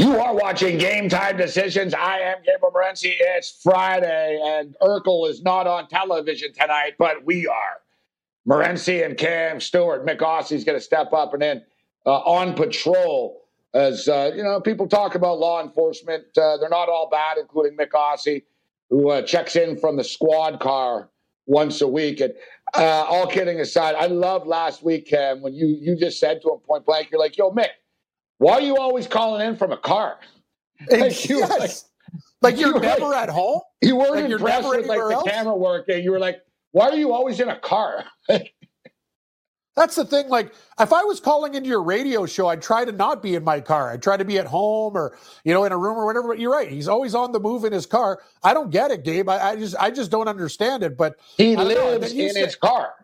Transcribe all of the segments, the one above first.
You are watching Game Time Decisions. I am Gabriel Morency. It's Friday, and Urkel is not on television tonight, but we are. Morency and Cam Stewart. Myk Aussie's going to step up and in uh, on patrol. As uh, you know, people talk about law enforcement. Uh, they're not all bad, including Myk Aussie, who uh, checks in from the squad car once a week. And uh, all kidding aside, I love last week, Cam, when you you just said to him point blank, you're like, "Yo, Myk." Why are you always calling in from a car? Like, you yes. like, like you're you never like, at home. You weren't like impressed with like the else? camera work, and you were like, "Why are you always in a car?" That's the thing. Like, if I was calling into your radio show, I'd try to not be in my car. I'd try to be at home or, you know, in a room or whatever. But you're right. He's always on the move in his car. I don't get it, Gabe. I, I just, I just don't understand it. But he lives in his car.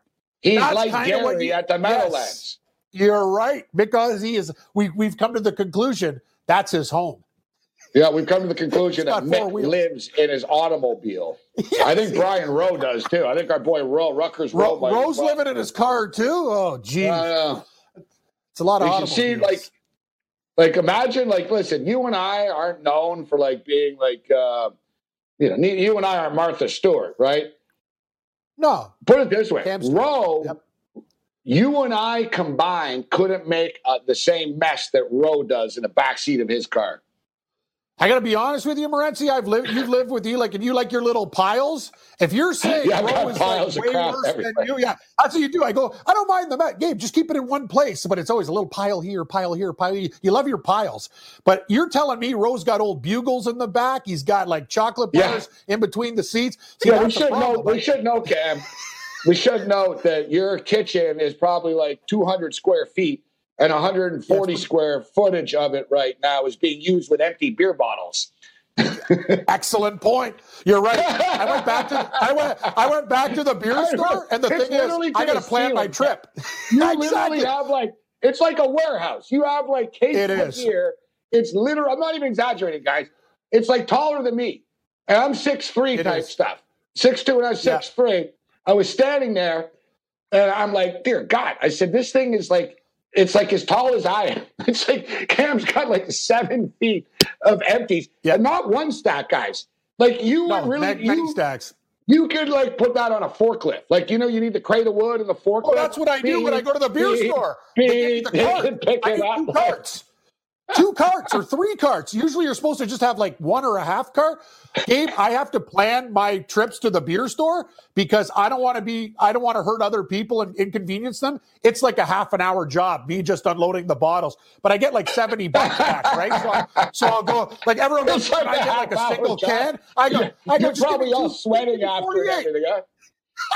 He's like Gary you, at the Meadowlands. Yes. You're right because he is. We we've come to the conclusion that's his home. Yeah, we've come to the conclusion that Myk lives in his automobile. Yes, I think Brian Rowe does too. I think our boy Rowe, Rutgers Rowe. Ro- Rowe's living in his car too. Oh, geez. Uh, it's a lot of You see, like, like imagine, like, listen, you and I aren't known for like being like, uh, you know, you and I are Martha Stewart, right? No. Put it this way, Rowe. Yep you and I combined couldn't make uh, the same mess that Rowe does in the back seat of his car. I got to be honest with you, Morency. I've lived, you've lived with you, like, and you like your little piles. If you're saying yeah, Rowe is like way worse everywhere. than you, yeah, that's what you do. I go, I don't mind the Met. Gabe, just keep it in one place, but it's always a little pile here, pile here, pile. Here. You love your piles, but you're telling me Rowe's got old bugles in the back. He's got like chocolate bars yeah. in between the seats. See, yeah, we should know. We should know, Cam we should note that your kitchen is probably like 200 square feet and 140 yes, square footage of it right now is being used with empty beer bottles. Excellent point. You're right. I went back to I went I went back to the beer store, and the it's thing is, I got to plan my trip. You exactly. literally have like it's like a warehouse. You have like cases it of beer. It's literally. I'm not even exaggerating, guys. It's like taller than me, and I'm six three type is. stuff. Six two and I'm six yeah. three. I was standing there and I'm like, dear God, I said, this thing is like, it's like as tall as I am. It's like Cam's got like seven feet of empties. Yeah. And not one stack, guys. Like you no, really many, you, stacks. You could like put that on a forklift. Like, you know, you need the crate of wood and the forklift. Oh, that's what I do when I go to the beer store. They give me the cart. Pick I it up. Two carts two carts or three carts. Usually you're supposed to just have like one or a half cart. Gabe, I have to plan my trips to the beer store because I don't want to be, I don't want to hurt other people and inconvenience them. It's like a half an hour job, me just unloading the bottles. But I get like 70 bucks back, right? So, I, so I'll go, like everyone goes, like I get like a single can. I go, I go, you're probably all sweating after everything, huh?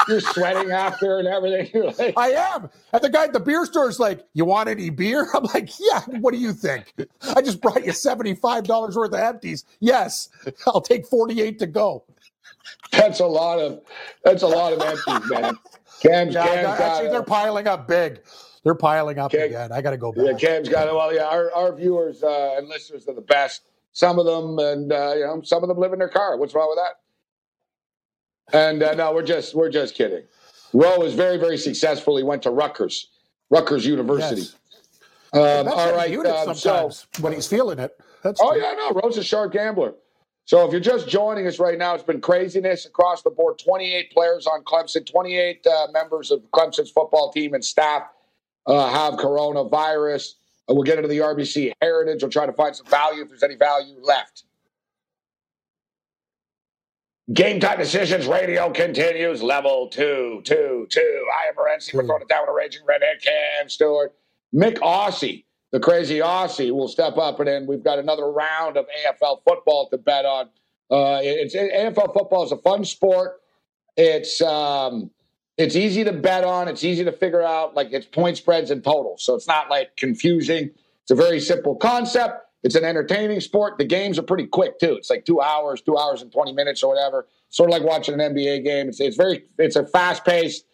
You're sweating after and everything. Like, I am. And the guy at the beer store is like, You want any beer? I'm like, Yeah, what do you think? I just brought you $75 worth of empties. Yes, I'll take 48 to go. That's a lot of that's a lot of empties, man. Cam's, yeah, Cam's got, actually, they're piling up big. They're piling up Cam, again. I got to go back. Yeah, Cam's got it. Well, yeah, our, our viewers uh, and listeners are the best. Some of them, and uh, you know, some of them live in their car. What's wrong with that? And uh, no, we're just we're just kidding. Rowe is very very successful. He went to Rutgers, Rutgers University. Yes. Um, all right. Um, so when he's feeling it. That's oh true. yeah, no. Rowe's a sharp gambler. So if you're just joining us right now, it's been craziness across the board. 28 players on Clemson, 28 uh, members of Clemson's football team and staff uh, have coronavirus. Uh, we'll get into the RBC heritage. We'll try to find some value if there's any value left. Game time decisions radio continues. Level two, two, two. I am Morency. We're throwing it down with a raging redhead. Cam Stewart, Myk Aussie, the crazy Aussie, will step up, and then we've got another round of AFL football to bet on. Uh, it's AFL football is a fun sport. It's um, it's easy to bet on. It's easy to figure out. Like it's point spreads and totals, so it's not like confusing. It's a very simple concept. It's an entertaining sport. The games are pretty quick too. It's like two hours, two hours and twenty minutes or whatever. Sort of like watching an NBA game. It's, it's very, it's a fast paced.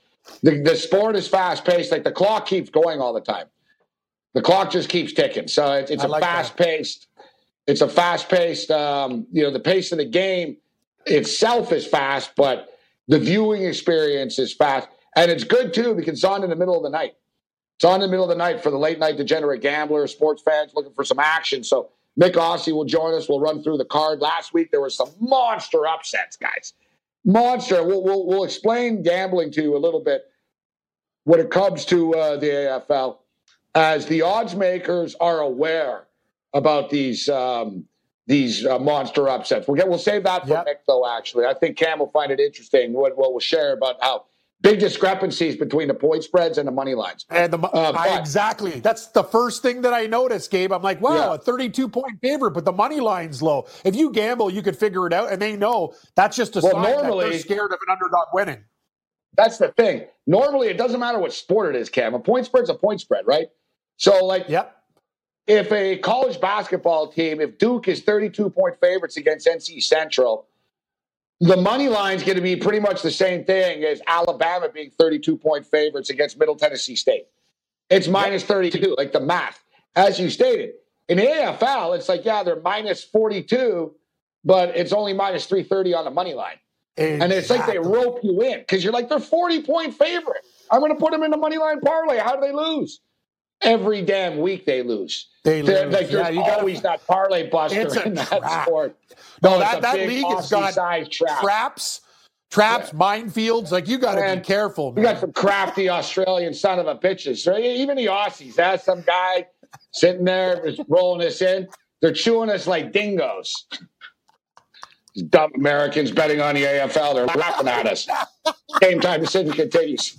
The, the sport is fast paced. Like the clock keeps going all the time. The clock just keeps ticking. So it's, it's a like fast paced. It's a fast paced. Um, you know, the pace of the game itself is fast, but the viewing experience is fast, and it's good too because it's on in the middle of the night. It's on in the middle of the night for the late night degenerate gamblers, sports fans looking for some action. So Myk Aussie will join us. We'll run through the card. Last week there were some monster upsets, guys. Monster. We'll, we'll, we'll explain gambling to you a little bit when it comes to uh, the AFL, as the odds makers are aware about these um, these uh, monster upsets. We'll get we'll save that for yep. Myk though. Actually, I think Cam will find it interesting what, what we'll share about how big discrepancies between the point spreads and the money lines. And the uh, I, exactly that's the first thing that I noticed, Gabe. I'm like, wow, yeah. a 32 point favorite, but the money line's low. If you gamble, you could figure it out, and they know that's just a well, sign normally, that they're scared of an underdog winning. That's the thing. Normally, it doesn't matter what sport it is, Cam. A point spread's a point spread, right? So, like, yep. If a college basketball team, if Duke is 32 point favorites against NC Central, the money line is going to be pretty much the same thing as Alabama being 32 point favorites against Middle Tennessee State. It's minus 32, like the math. As you stated, in the AFL, it's like, yeah, they're minus 42, but it's only minus 330 on the money line. Exactly. And it's like they rope you in because you're like, they're 40 point favorite. I'm going to put them in the money line parlay. How do they lose? Every damn week they lose. They lose. Like, yeah, always gotta, that parlay buster in that trap. sport. No, oh, that, that league has got trap. traps, traps, yeah. minefields. Like you got to be careful. Man. You got some crafty Australian son of a bitches. Right? Even the Aussies. That's some guy sitting there rolling us in. They're chewing us like dingoes. Dumb Americans betting on the AFL. They're laughing at us. Game time decision continues.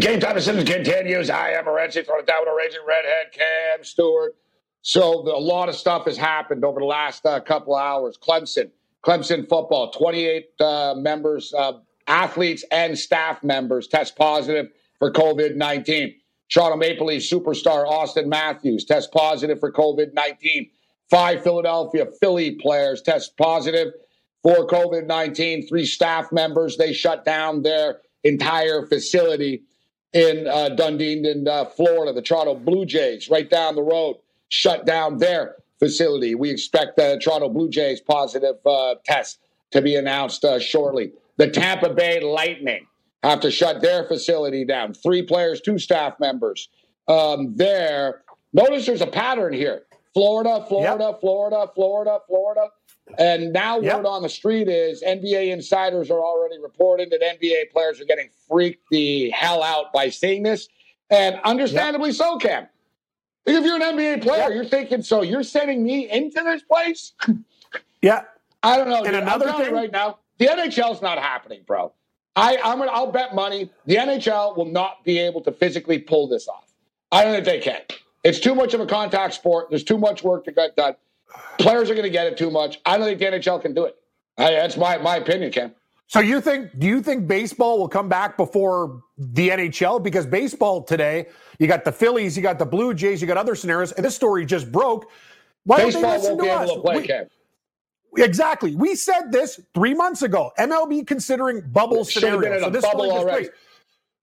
Game time decision continues. I am throwing it down with a raging redhead, Cam Stewart. So the, a lot of stuff has happened over the last uh, couple hours. Clemson, Clemson football, 28 uh, members, uh, athletes and staff members test positive for COVID 19. Toronto Maple Leaf superstar Auston Matthews test positive for COVID 19. Five Philadelphia Philly players test positive for COVID 19. Three staff members, they shut down their entire facility in uh, in uh, Florida. The Toronto Blue Jays, right down the road, shut down their facility. We expect the Toronto Blue Jays positive uh, test to be announced uh, shortly. The Tampa Bay Lightning have to shut their facility down. Three players, two staff members um, there. Notice there's a pattern here. Florida, Florida, yep. Florida, Florida, Florida. And now yep. word on the street is NBA insiders are already reporting that NBA players are getting freaked the hell out by seeing this, and understandably yep. so, Cam. If you're an NBA player, yep. you're thinking, so you're sending me into this place? yeah. I don't know. And dude, another thing right now, the NHL's not happening, bro. I, I'm gonna I'll bet money the NHL will not be able to physically pull this off. I don't think they can. It's too much of a contact sport. There's too much work to get done. Players are going to get it too much. I don't think the NHL can do it. I, that's my my opinion, Ken. So you think? Do you think baseball will come back before the NHL? Because baseball today, you got the Phillies, you got the Blue Jays, you got other scenarios, and this story just broke. Why baseball won't be able us? to play, we, Ken. Exactly. We said this three months ago. MLB considering bubble scenarios. So this bubble already. Place.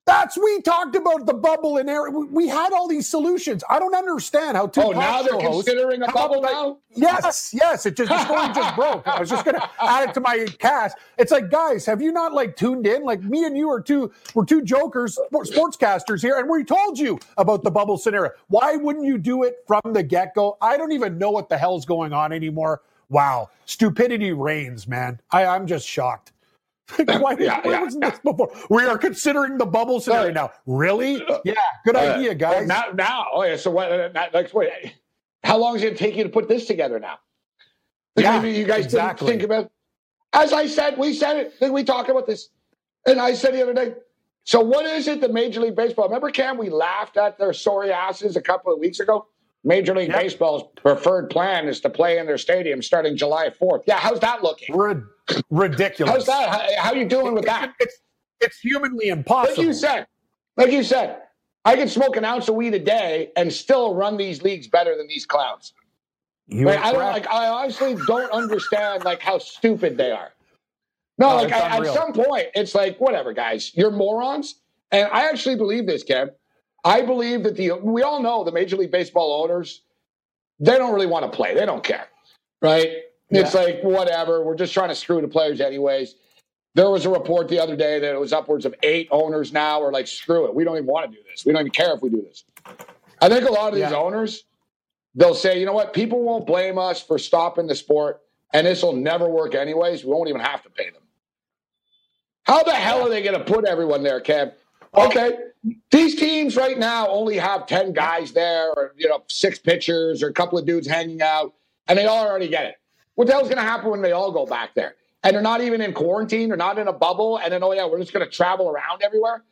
That's we talked about the bubble in air. We had all these solutions. I don't understand how two. Oh, now they're considering a bubble now. Yes, yes. It just the story just broke. I was just going to add it to my cast. It's like, guys, have you not like tuned in? Like me and you are two. We're two jokers, sportscasters here, and we told you about the bubble scenario. Why wouldn't you do it from the get go? I don't even know what the hell's going on anymore. Wow, stupidity reigns, man. I, I'm just shocked. why, yeah, yeah, wasn't yeah. this before? We are considering the bubble scenario now. Really? Uh, yeah, good uh, idea, guys. now, now, oh yeah. So what? Uh, like, wait, how long is it going to take you to put this together now? Yeah, you guys exactly. think about. As I said, we said it. Think we talked about this, and I said the other day. So what is it that Major League Baseball? Remember, Cam? We laughed at their sorry asses a couple of weeks ago. Major League yep. Baseball's preferred plan is to play in their stadium starting July 4th. Yeah, how's that looking? ridiculous. How's that? How, how you doing with that? It's, it's humanly impossible. Like you said, like you said, I can smoke an ounce of weed a day and still run these leagues better than these clowns. Like, I don't like. I honestly don't understand like how stupid they are. No, like I, at some point, it's like whatever, guys. You're morons, and I actually believe this, Kev. I believe that the we all know the Major League Baseball owners, they don't really want to play. They don't care, right? Yeah. It's like whatever. We're just trying to screw the players, anyways. There was a report the other day that it was upwards of eight owners now are like, screw it. We don't even want to do this. We don't even care if we do this. I think a lot of these yeah. owners, they'll say, you know what? People won't blame us for stopping the sport, and this will never work anyways. We won't even have to pay them. How the hell are they going to put everyone there, Kev? Okay, these teams right now only have 10 guys there or, you know, six pitchers or a couple of dudes hanging out, and they all already get it. What the hell's going to happen when they all go back there? And they're not even in quarantine, they're not in a bubble, and then, oh, yeah, we're just going to travel around everywhere?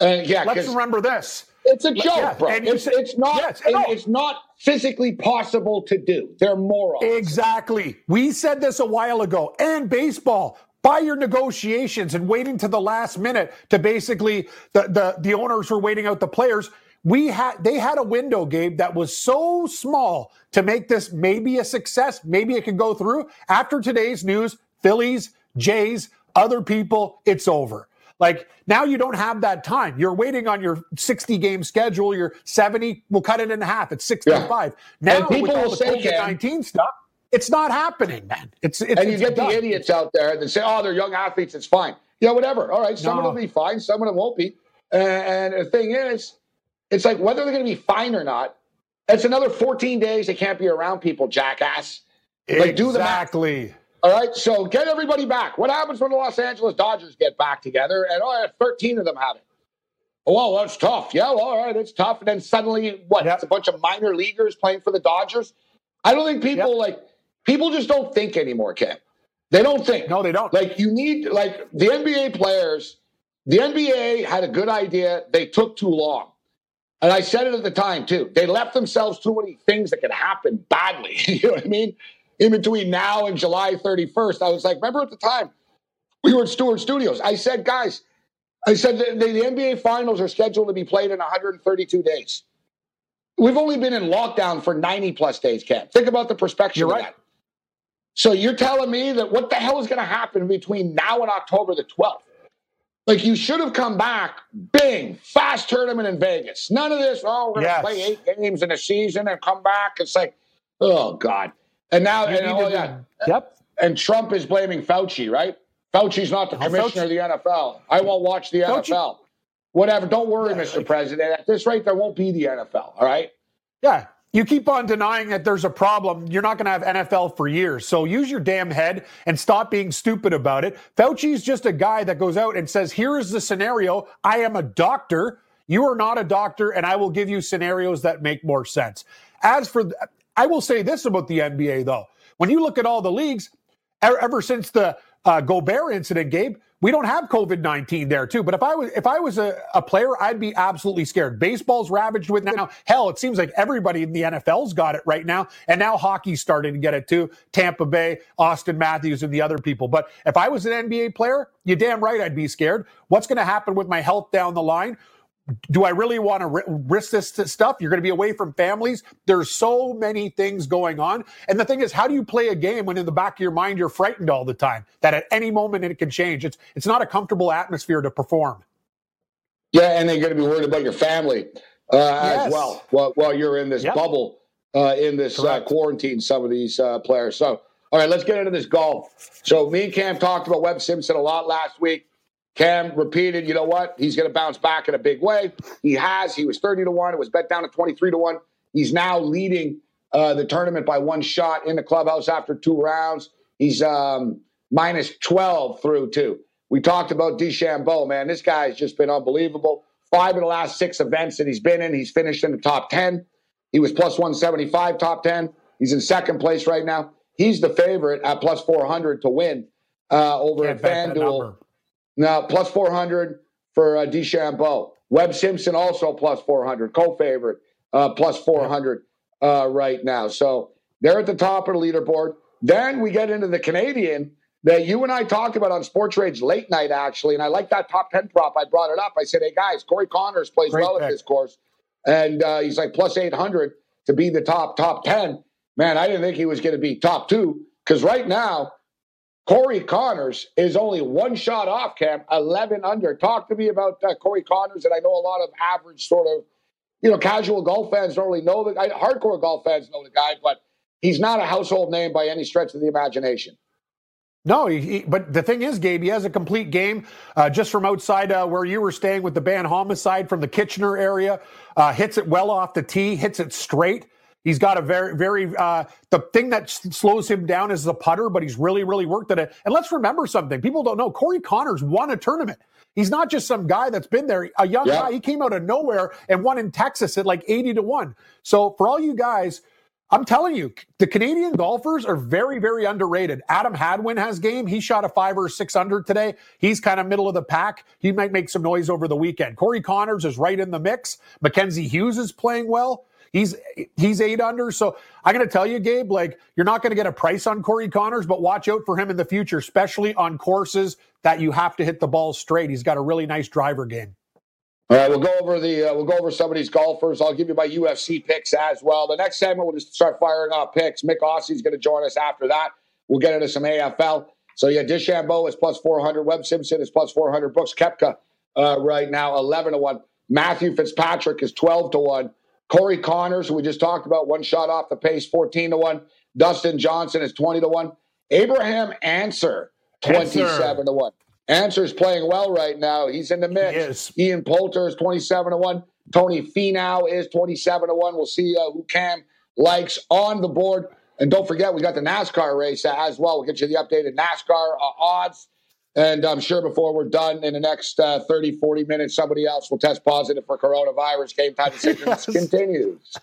Uh, yeah, let's remember this. It's a joke, yeah, bro. It's, it's not. Yes, it's not physically possible to do. They're morons. Exactly. We said this a while ago. And baseball, by your negotiations and waiting to the last minute to basically the the, the owners were waiting out the players we had they had a window gabe that was so small to make this maybe a success maybe it could go through after today's news phillies jays other people it's over like now you don't have that time. You're waiting on your 60 game schedule. Your 70, we'll cut it in half. It's 65. Yeah. Now with all will the 19 stuff, it's not happening, man. It's, it's and you it's get done. the idiots out there that say, "Oh, they're young athletes. It's fine." Yeah, whatever. All right, some no. of them will be fine. Some of them won't be. And the thing is, it's like whether they're going to be fine or not. It's another 14 days they can't be around people, jackass. Like, do the exactly. All right, so get everybody back. What happens when the Los Angeles Dodgers get back together and oh, 13 of them have it? Oh, well, that's tough. Yeah, well, all right, it's tough. And then suddenly, what? Yep. It's a bunch of minor leaguers playing for the Dodgers. I don't think people yep. like People just don't think anymore, Ken. They don't think. No, they don't. Like you need like the NBA players. The NBA had a good idea. They took too long. And I said it at the time too. They left themselves too many things that could happen badly. you know what I mean? In between now and July 31st, I was like, remember at the time we were at Stewart Studios. I said, guys, I said the, the, the NBA finals are scheduled to be played in 132 days. We've only been in lockdown for 90 plus days, Cam. Think about the perspective You're right. That. So you're telling me that what the hell is going to happen between now and October the 12th? Like you should have come back, bing, fast tournament in Vegas. None of this, oh, we're going to yes. play eight games in a season and come back. It's like, oh, God. And now, and, oh, yeah. Yep. And Trump is blaming Fauci, right? Fauci's not the commissioner Fauci. of the NFL. I won't watch the Fauci. NFL. Whatever. Don't worry, yeah, Mr. Like, President. At this rate, there won't be the NFL. All right. Yeah you keep on denying that there's a problem, you're not going to have NFL for years. So use your damn head and stop being stupid about it. Fauci's just a guy that goes out and says, here is the scenario. I am a doctor. You are not a doctor, and I will give you scenarios that make more sense. As for, I will say this about the NBA, though. When you look at all the leagues, ever since the uh, Gobert incident, Gabe, we don't have COVID nineteen there too. But if I was if I was a, a, player, I'd be absolutely scared. Baseball's ravaged with now. Hell, it seems like everybody in the NFL's got it right now, and now hockey's starting to get it too. Tampa Bay, Auston Matthews, and the other people. But if I was an NBA player, you damn right I'd be scared. What's going to happen with my health down the line? Do I really want to risk this stuff? You're going to be away from families. There's so many things going on. And the thing is, how do you play a game when in the back of your mind you're frightened all the time that at any moment it can change? It's it's not a comfortable atmosphere to perform. Yeah, and they're going to be worried about your family uh, yes. as well while, while, you're in this yep. bubble, uh, in this uh, quarantine. Some of these uh, players. So, all right, let's get into this golf. So, me and Cam talked about Webb Simpson a lot last week. Cam repeated, you know what? He's going to bounce back in a big way. He has. He was 30 to 1. It was bet down to 23 to 1. He's now leading uh, the tournament by one shot in the clubhouse after two rounds. He's um, minus 12 through two. We talked about DeChambeau, man. This guy's just been unbelievable. Five of the last six events that he's been in, he's finished in the top 10. He was plus 175, top 10. He's in second place right now. He's the favorite at plus 400 to win uh, over Can't at FanDuel. Now, plus 400 for uh, DeChambeau. Webb Simpson also plus 400, co favorite, uh, plus 400 uh, right now. So they're at the top of the leaderboard. Then we get into the Canadian that you and I talked about on Sports Rage late night, actually. And I like that top 10 prop. I brought it up. I said, hey, guys, Corey Conners plays Great well pick. at this course. And uh, he's like plus 800 to be the top, top 10. Man, I didn't think he was going to be top two because right now, Corey Conners is only one shot off, Cam, 11 under. Talk to me about uh, Corey Conners. And I know a lot of average sort of, you know, casual golf fans don't really know the guy. Hardcore golf fans know the guy, but he's not a household name by any stretch of the imagination. No, he, he, but the thing is, Gabe, he has a complete game uh, just from outside uh, where you were staying with the band Homicide from the Kitchener area. Uh, hits it well off the tee, hits it straight. He's got a very, very, uh, the thing that slows him down is the putter, but he's really, really worked at it. And let's remember something. People don't know Corey Conners won a tournament. He's not just some guy that's been there, a young yeah. guy. He came out of nowhere and won in Texas at like 80 to 1. So for all you guys I'm telling you, the Canadian golfers are very, very underrated. Adam Hadwin has game. He shot a five or six under today. He's kind of middle of the pack. He might make some noise over the weekend. Corey Conners is right in the mix. Mackenzie Hughes is playing well. He's he's eight under. So I'm going to tell you, Gabe, like you're not going to get a price on Corey Conners, but watch out for him in the future, especially on courses that you have to hit the ball straight. He's got a really nice driver game. All right, we'll go over the uh, we'll go over some of these golfers. I'll give you my UFC picks as well. The next segment we'll just start firing off picks. Myk Aussie's going to join us after that. We'll get into some AFL. So yeah, DeChambeau is plus four hundred. Webb Simpson is plus four hundred. Brooks Koepka uh, right now eleven to one. Matthew Fitzpatrick is twelve to one. Corey Conners, who we just talked about, one shot off the pace, fourteen to one. Dustin Johnson is twenty to one. Abraham Ancer, twenty-seven Ancer. to one. Ancer's playing well right now. He's in the mix. Ian Poulter is 27 to 1. Tony Finau is 27 to 1. We'll see uh, who Cam likes on the board. And don't forget, we got the NASCAR race as well. We'll get you the updated NASCAR uh, odds. And I'm sure before we're done in the next uh, 30, 40 minutes, somebody else will test positive for coronavirus. Game time decisions yes. continues.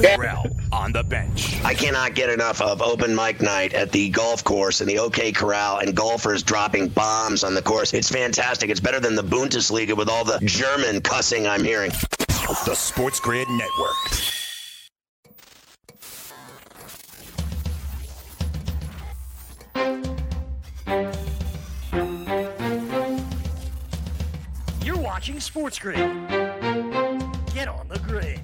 Corral on the bench. I cannot get enough of open mic night at the golf course and the OK Corral and golfers dropping bombs on the course. It's fantastic. It's better than the Bundesliga with all the German cussing I'm hearing. The Sports Grid Network. Watching Sports Grid. Get on the grid.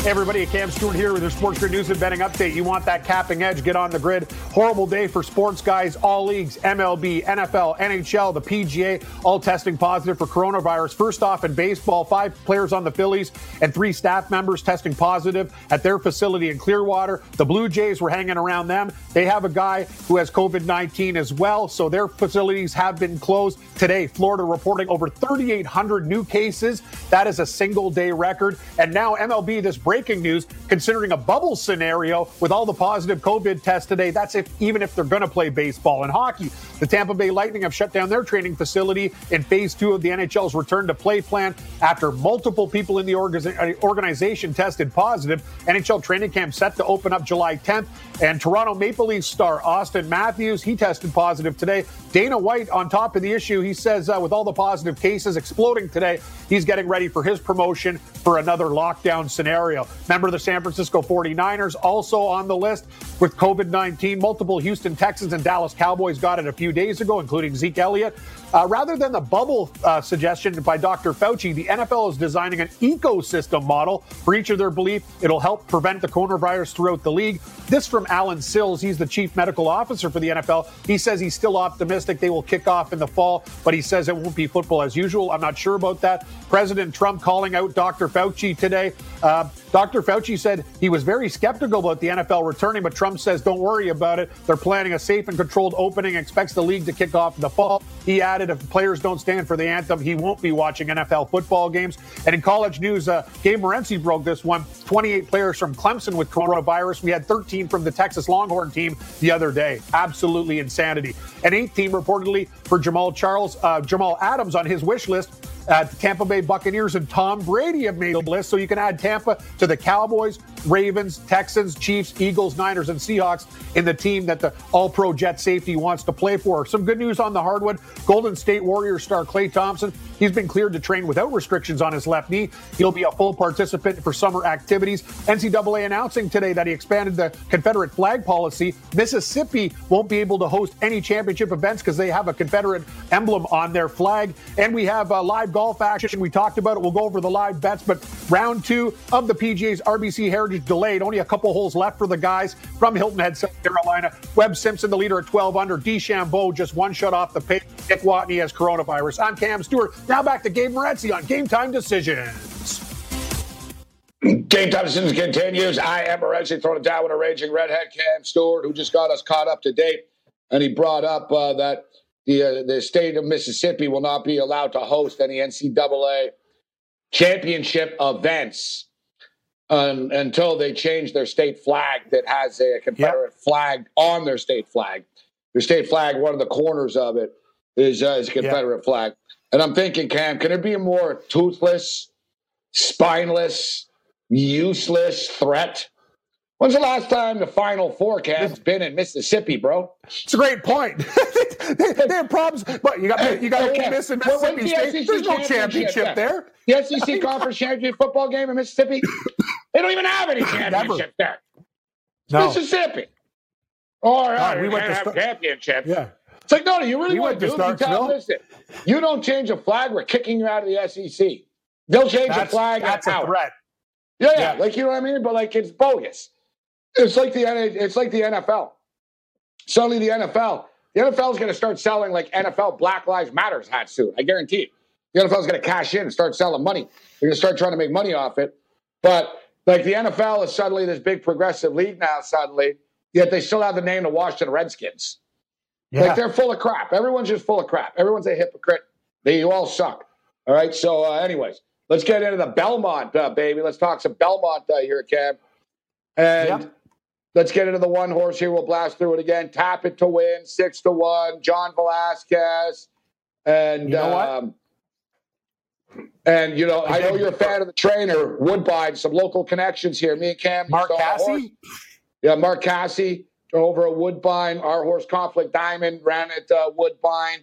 Hey everybody, Cam Stewart here with your Sports Grid News and Betting Update. You want that capping edge? Get on the grid. Horrible day for sports guys. All leagues, MLB, NFL, NHL, the PGA, all testing positive for coronavirus. First off, in baseball, five players on the Phillies and three staff members testing positive at their facility in Clearwater. The Blue Jays were hanging around them. They have a guy who has COVID 19 as well, so their facilities have been closed. Today, Florida reporting over 3,800 new cases. That is a single day record. And now, MLB, this breaking news considering a bubble scenario with all the positive COVID tests today. That's if even if they're going to play baseball and hockey. The Tampa Bay Lightning have shut down their training facility in phase two of the NHL's return to play plan after multiple people in the organization tested positive. NHL training camp set to open up July 10th. And Toronto Maple Leafs star Auston Matthews, he tested positive today. Dana White on top of the issue, he says uh, with all the positive cases exploding today, he's getting ready for his promotion for another lockdown scenario. Remember the San Francisco 49ers also on the list with COVID 19. Multiple Houston Texans and Dallas Cowboys got it a few days ago, including Zeke Elliott. Uh, rather than the bubble uh, suggestion by Dr. Fauci, the NFL is designing an ecosystem model for each of their belief it'll help prevent the coronavirus throughout the league. This from Allen Sills. He's the chief medical officer for the NFL. He says he's still optimistic they will kick off in the fall, but he says it won't be football as usual. I'm not sure about that. President Trump calling out Dr. Fauci today. Uh, Dr. Fauci said he was very skeptical about the NFL returning, but Trump says don't worry about it. They're planning a safe and controlled opening, expects the league to kick off in the fall. He added if players don't stand for the anthem, he won't be watching NFL football games. And in college news, uh, Gabe Morency broke this one 28 players from Clemson with coronavirus. We had 13 from the Texas Longhorn team the other day. Absolutely insanity. An eighth team reportedly for Jamal Charles, uh, Jamal Adams on his wish list Uh, Tampa Bay Buccaneers and Tom Brady have made the list, so you can add Tampa to the Cowboys, Ravens, Texans, Chiefs, Eagles, Niners, and Seahawks in the team that the All Pro Jet safety wants to play for. Some good news on the hardwood. Golden State Warriors star Klay Thompson, he's been cleared to train without restrictions on his left knee. He'll be a full participant for summer activities. NCAA announcing today that he expanded the Confederate flag policy. Mississippi won't be able to host any championship events because they have a Confederate emblem on their flag. And we have a live golf action. We talked about it. We'll go over the live bets, but round two of the PGA's RBC Heritage delayed. Only a couple holes left for the guys from Hilton Head, South Carolina. Webb Simpson, the leader at 12 under. DeChambeau just one shot off the pace. Nick Watney has coronavirus. I'm Cam Stewart. Now back to Gabe Morency on Game Time Decisions. Game time decisions continues. I am Morency throwing it down with a raging redhead, Cam Stewart, who just got us caught up to date. And he brought up uh, that the uh, the state of Mississippi will not be allowed to host any NCAA championship events um, until they change their state flag that has a Confederate yep. flag on their state flag. Their state flag, one of the corners of it is, uh, is a Confederate yep. flag. And I'm thinking, Cam, can it be a more toothless, spineless, useless threat When's the last time the Final has been in Mississippi, bro? It's a great point. they, they, have problems, but you got you got okay. Miss and Mississippi State. The There's no championship yeah. there. The SEC Conference Championship football game in Mississippi. They don't even have any championship there. No. Mississippi. Yeah, no, we went to have championship. Yeah. It's like, no, do you really we want to do listen, you don't change a flag, we're kicking you out of the SEC. They'll change that's, the flag. That's a threat. Yeah, yeah, yeah, like you know what I mean. But like, it's bogus. It's like the it's like the NFL. Suddenly, the NFL, the NFL is going to start selling like NFL Black Lives Matters hats soon. I guarantee you. The NFL is going to cash in and start selling money. They're going to start trying to make money off it. But like the NFL is suddenly this big progressive league now. Suddenly, yet they still have the name the Washington Redskins. Yeah. Like they're full of crap. Everyone's just full of crap. Everyone's a hypocrite. They all suck. All right. So, uh, anyways, let's get into the Belmont, uh, baby. Let's talk some Belmont uh, here, Cam. And yep. Let's get into the one horse here. We'll blast through it again. Tap it to win, six to one. John Velazquez, and you know um, and you know, I, know you're a fan of the trainer Woodbine. Some local connections here. Me and Cam, Mark Casse. Yeah, Mark Casse over at Woodbine. Our horse Conflict Diamond ran at uh, Woodbine.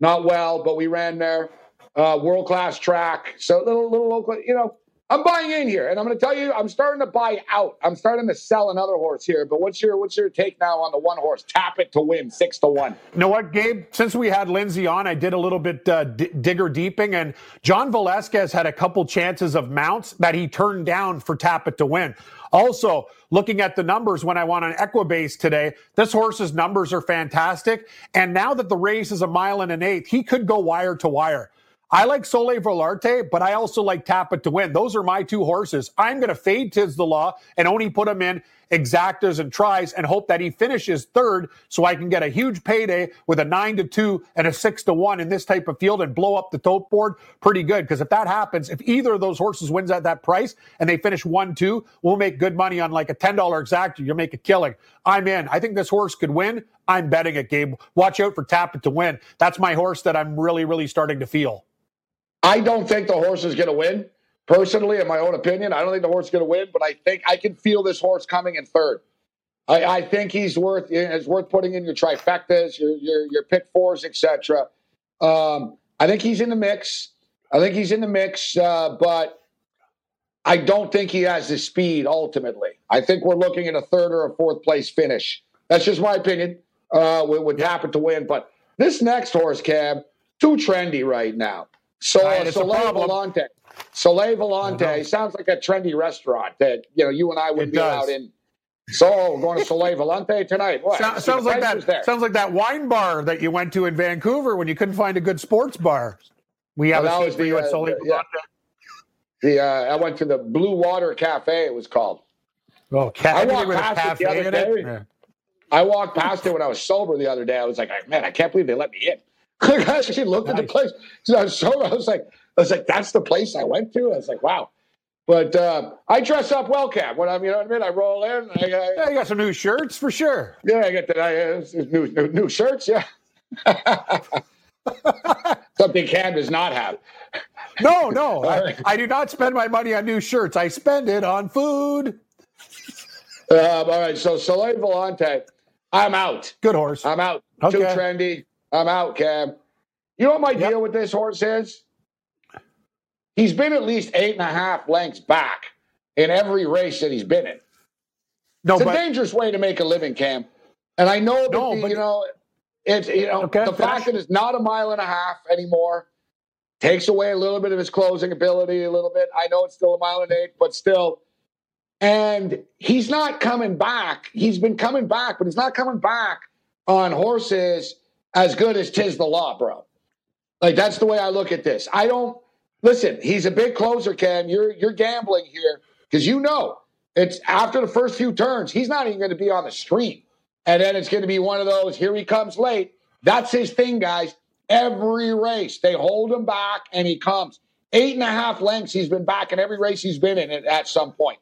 Not well, but we ran there. Uh, World class track. So little little local. You know, I'm buying in here, and I'm going to tell you, I'm starting to buy out. I'm starting to sell another horse here. But what's your what's your take now on the one horse? Tap it to win, six to one. You know what, Gabe? Since we had Lindsay on, I did a little bit uh, d- digger deeping, and John Velazquez had a couple chances of mounts that he turned down for tap it to win. Also, looking at the numbers when I won on Equibase today, this horse's numbers are fantastic. And now that the race is a mile and an eighth, he could go wire to wire. I like Soleil Volante, but I also like Tapit to win. Those are my two horses. I'm going to fade Tiz the Law and only put him in exactas and tries and hope that he finishes third so I can get a huge payday with a nine to two and a six to one in this type of field and blow up the tote board pretty good. Because if that happens, if either of those horses wins at that price and they finish one, two, we'll make good money on like a $10 exacta. You'll make a killing. I'm in. I think this horse could win. I'm betting it, Gabe. Watch out for Tapit to win. That's my horse that I'm really, really starting to feel. I don't think the horse is going to win. Personally, in my own opinion, I don't think the horse is going to win, but I think I can feel this horse coming in third. I, I think he's worth it's worth putting in your trifectas, your your, your pick fours, etc. Um, I think he's in the mix. I think he's in the mix, uh, but I don't think he has the speed ultimately. I think we're looking at a third or a fourth place finish. That's just my opinion. Uh, would happen to win, but this next horse, cab, too trendy right now. So right, Soleil Volante. Soleil Volante sounds like a trendy restaurant that you know you and I would it be does. out in. So going to Soleil Volante tonight. What? So, sounds like that. There. Sounds like that wine bar that you went to in Vancouver when you couldn't find a good sports bar. We have oh, a seat for you uh, at Soleil the, Volante. Yeah. The uh, I went to the Blue Water Cafe. It was called. Oh, ca- I walked past it the other day. Yeah. I walked past it when I was sober the other day. I was like, man, I can't believe they let me in. I actually looked nice. at the place. So I was so I was like, I was like, that's the place I went to. I was like, wow. But uh, I dress up well, Cap. When I'm, you know what I mean. I roll in. I, I, yeah, you got some new shirts for sure. Yeah, I get that. I uh, new, new, new shirts. Yeah. Something Cam does not have. No, no. I, I, do not spend my money on new shirts. I spend it on food. Um, all right. So Soleil Volante, I'm out. Good horse. I'm out. Okay. Too trendy. I'm out, Cam. You know what my yep. deal with this horse is? He's been at least eight and a half lengths back in every race that he's been in. No, it's but, a dangerous way to make a living, Cam. And I know that no, the, but, you know it's you know okay, the fact that it's not a mile and a half anymore takes away a little bit of his closing ability, a little bit. I know it's still a mile and eight, but still. And he's not coming back. He's been coming back, but he's not coming back on horses as good as Tiz the Law, bro. Like that's the way I look at this. I don't listen. He's a big closer, Ken. You're you're gambling here because you know it's after the first few turns. He's not even going to be on the street. And then it's going to be one of those, here he comes late. That's his thing, guys. Every race, they hold him back and he comes. Eight and a half lengths, he's been back in every race he's been in at some point.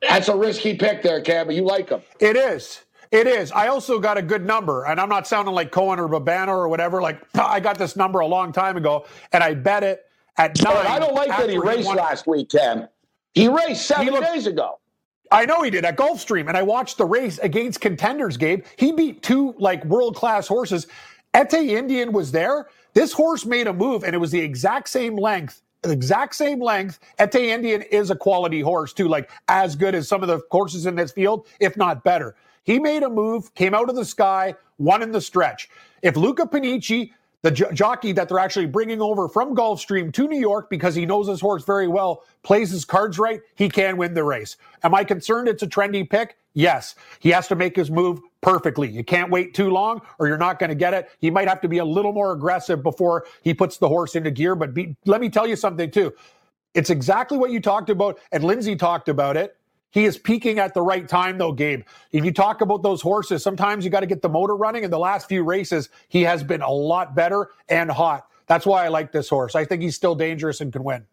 That's a risky pick there, Cam, but you like him. It is. It is. I also got a good number, and I'm not sounding like Cohen or Babana or whatever. Like, I got this number a long time ago, and I bet it at nine. I don't like that he raced he last week, Cam. He raced seven he looked, days ago. I know he did at Gulfstream, and I watched the race against contenders, Gabe. He beat two like world class horses. Ete Indien was there. This horse made a move, and it was the exact same length. The exact same length. Ete Indien is a quality horse, too, like as good as some of the horses in this field, if not better. He made a move, came out of the sky, won in the stretch. If Luca Panici the jockey that they're actually bringing over from Gulfstream to New York because he knows his horse very well, plays his cards right, he can win the race. Am I concerned it's a trendy pick? Yes. He has to make his move perfectly. You can't wait too long or you're not going to get it. He might have to be a little more aggressive before he puts the horse into gear. But be, let me tell you something too. It's exactly what you talked about, and Lindsay talked about it. He is peaking at the right time, though, Gabe. If you talk about those horses, sometimes you got to get the motor running. In the last few races, he has been a lot better and hot. That's why I like this horse. I think he's still dangerous and can win.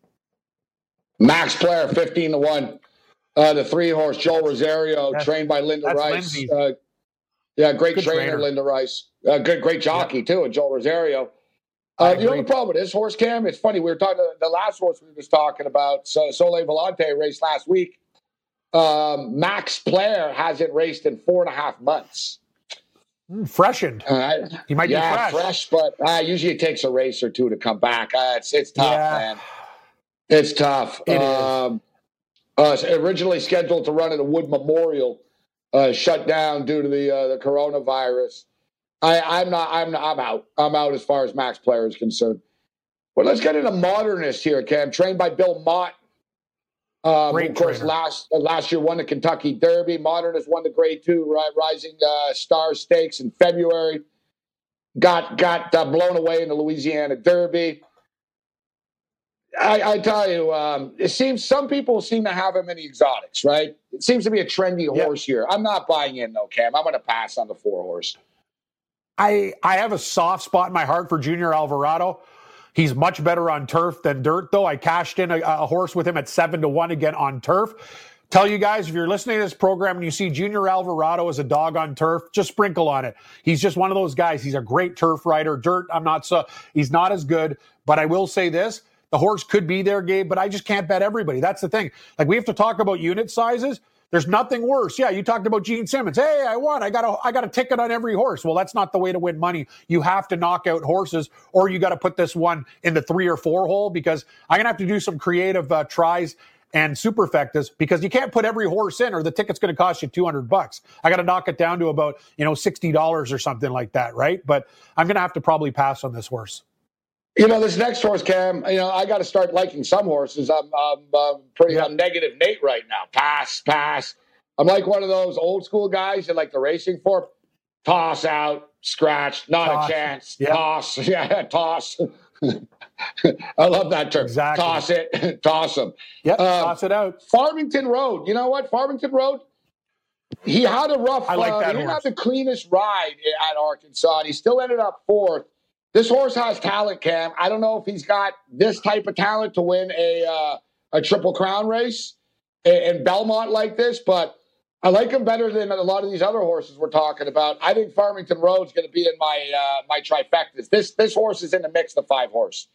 Max Player, 15 to 1. Uh, the three horse, Joel Rosario, that's, trained by Linda Rice. Uh, yeah, great trainer, trainer, Linda Rice. Uh, good, great jockey, too, and Joel Rosario. Uh, the only problem with this horse, Cam, it's funny. We were talking, the last horse we were just talking about, so Soleil Volante raced last week um, Max Player hasn't raced in four and a half months. Mm, freshened. Uh, he might yeah, be fresh. fresh, but uh, usually it takes a race or two to come back. Uh, it's it's tough, yeah. man. It's tough. It um, is. Uh, originally scheduled to run at the Wood Memorial, uh, shut down due to the uh, the coronavirus. I, I'm not. I'm not, I'm out. I'm out as far as Max Player is concerned. But let's get into modernist here, Cam. Trained by Bill Mott um, of course, trainer. last uh, last year won the Kentucky Derby. Modern has won the Grade Two right, Rising uh, Star Stakes in February. Got got uh, blown away in the Louisiana Derby. I, I tell you, um, it seems some people seem to have him in the exotics, right? It seems to be a trendy yep. horse here. I'm not buying in though, Cam. I'm going to pass on the four horse. I I have a soft spot in my heart for Junior Alvarado. He's much better on turf than dirt, though. I cashed in a, a horse with him at seven to one again on turf. Tell you guys, if you're listening to this program and you see Junior Alvarado as a dog on turf, just sprinkle on it. He's just one of those guys. He's a great turf rider. Dirt, I'm not so, he's not as good. But I will say this the horse could be there, Gabe, but I just can't bet everybody. That's the thing. Like, we have to talk about unit sizes. There's nothing worse. Yeah, you talked about Gene Simmons. Hey, I won. I got a I got a ticket on every horse. Well, that's not the way to win money. You have to knock out horses, or you got to put this one in the three or four hole because I'm gonna have to do some creative uh, tries and superfectas because you can't put every horse in or the ticket's going to cost you 200 bucks. I got to knock it down to about, you know, $60 or something like that, right? But I'm going to have to probably pass on this horse. You know, this next horse, Cam, you know, I got to start liking some horses. I'm, I'm, I'm pretty yeah. I'm negative Nate right now. Pass, pass. I'm like one of those old school guys that like the racing for toss out, scratch, not toss. a chance, yep. toss. Yeah, toss. I love that term. Exactly. Toss it, toss them. Yep, um, toss it out. Farmington Road. You know what? Farmington Road. He had a rough. I like uh, that. he didn't have the cleanest ride at Arkansas, and he still ended up fourth. This horse has talent, Cam. I don't know if he's got this type of talent to win a uh, a triple crown race in Belmont like this, but I like him better than a lot of these other horses we're talking about. I think Farmington Road's going to be in my uh, my trifectas. This this horse is in the mix, the five horse.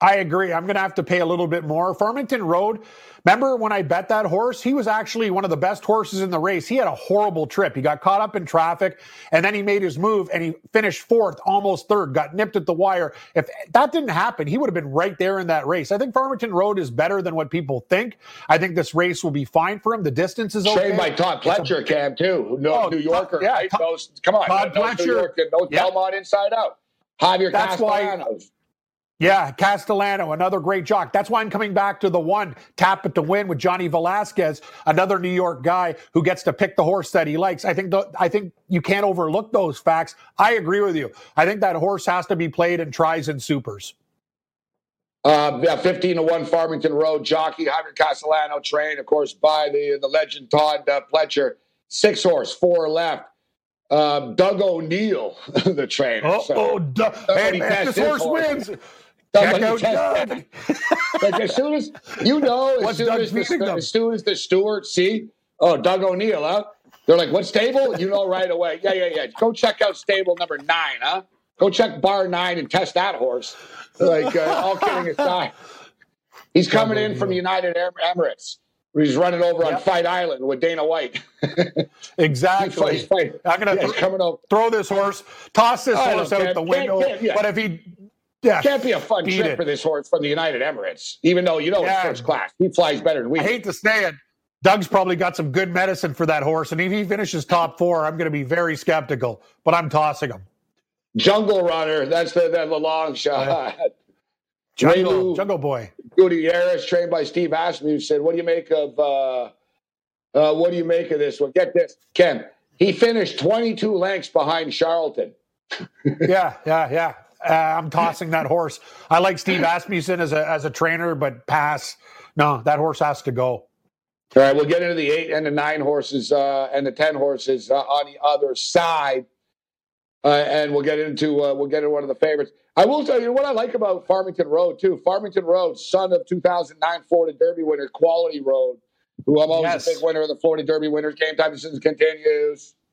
I agree. I'm going to have to pay a little bit more. Farmington Road, remember when I bet that horse? He was actually one of the best horses in the race. He had a horrible trip. He got caught up in traffic and then he made his move and he finished fourth, almost third, got nipped at the wire. If that didn't happen, he would have been right there in that race. I think Farmington Road is better than what people think. I think this race will be fine for him. The distance is okay. Trained by Todd Pletcher, a, Cam, too. No, oh, New Yorker. Yeah, right? come on. Todd knows Pletcher. New York, knows yeah. Belmont inside out. Javier That's Castellanos. Why, yeah, Castellano, another great jock. That's why I'm coming back to the one tap it to win with Johnny Velazquez, another New York guy who gets to pick the horse that he likes. I think the, I think you can't overlook those facts. I agree with you. I think that horse has to be played in tries and supers. Uh, yeah, 15 to 1 Farmington Road jockey, Javier Castellano trained, of course, by the, the legend Todd uh, Pletcher. Six horse, four left. Um, Doug O'Neill, the trainer. Oh, so, oh Doug. Hey, man, this horse wins. Somebody test like as soon as you know, as soon as, the, as soon as the steward see, oh, Doug O'Neill, huh? They're like, what stable? You know right away. Yeah, yeah, yeah. Go check out stable number nine, huh? Go check bar nine and test that horse. Like, uh, all kidding aside, he's coming in from United Emirates. He's running over yep. on Fight Island with Dana White. exactly. He's I'm going to yeah, th- throw this horse, toss this horse out the window. Yeah. But if he yeah, can't be a fun trip it. for this horse from the United Emirates, even though you know yeah. it's first class. He flies better than we. I hate to say it. Doug's probably got some good medicine for that horse, and if he finishes top four, I'm going to be very skeptical. But I'm tossing him. Jungle Runner, that's the, the, the long shot. Uh, Jungle, Jungle Boy. Gutierrez, trained by Steve Asmussen. What do you make of? Uh, uh, what do you make of this one? Get this, Ken. He finished 22 lengths behind Charlatan. yeah, yeah, yeah. Uh, I'm tossing that horse. I like Steve Asmussen as a as a trainer, but pass. No, that horse has to go. All right, we'll get into the eight and the nine horses uh, and the ten horses uh, on the other side, uh, and we'll get into uh, we'll get into one of the favorites. I will tell you what I like about Farmington Road too. Farmington Road, son of 2009 Florida Derby winner Quality Road, who I'm always yes. a big winner of the Florida Derby winners. Game time decisions continues.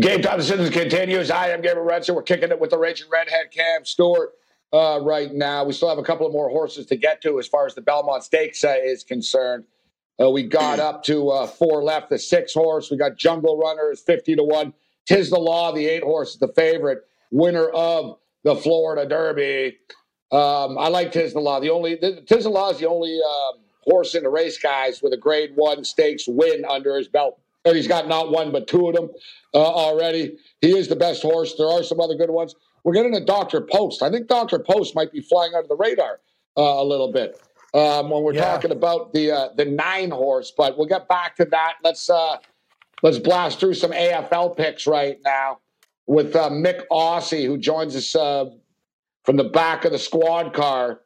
Game time decisions continues. I am Gabe Morency. We're kicking it with the Raging Redhead Cam Stewart uh, right now. We still have a couple of more horses to get to as far as the Belmont Stakes uh, is concerned. Uh, we got up to uh, four left. The six horse. We got Jungle Runner is fifty to one. Tiz the Law. The eight horse is the favorite. Winner of the Florida Derby. Um, I like Tiz the Law. The only Tiz the Law is the only um, horse in the race, guys, with a Grade One stakes win under his belt and he's got not one but two of them uh, already. He is the best horse. There are some other good ones. We're getting a Dr. Post. I think Dr. Post might be flying under the radar uh, a little bit um, when we're yeah. talking about the uh, the nine horse. But we'll get back to that. Let's uh, let's blast through some AFL picks right now with uh, Myk Aussie, who joins us uh, from the back of the squad car.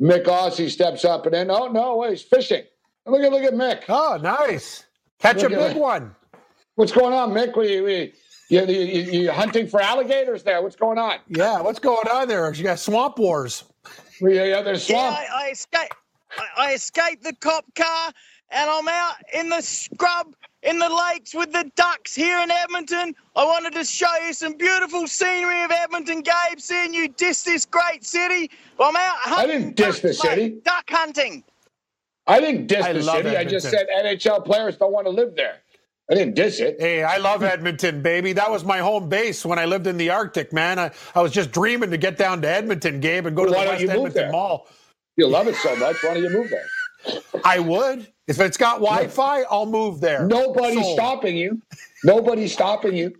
Myk Aussie steps up and then, oh no, he's fishing. Look at look at Myk. Oh, nice. Catch Look a big one. What's going on, Myk? We, we, you, you, you hunting for alligators there? What's going on? Yeah, what's going on there? You got swamp wars. Yeah, yeah, there's swamp. Yeah, I, I escaped. I, I escaped the cop car, and I'm out in the scrub in the lakes with the ducks here in Edmonton. I wanted to show you some beautiful scenery of Edmonton, Gabe. Seeing you diss this great city. I'm out hunting. I didn't diss the city. Duck hunting. I didn't diss I the city. Edmonton. I just said NHL players don't want to live there. I didn't diss it. Hey, I love Edmonton, baby. That was my home base when I lived in the Arctic, man. I, I was just dreaming to get down to Edmonton, Gabe, and go well, to the West Edmonton Mall. You love it so much. Why don't you move there? I would. If it's got Wi Fi, I'll move there. Nobody's Sold. stopping you. Nobody's stopping you.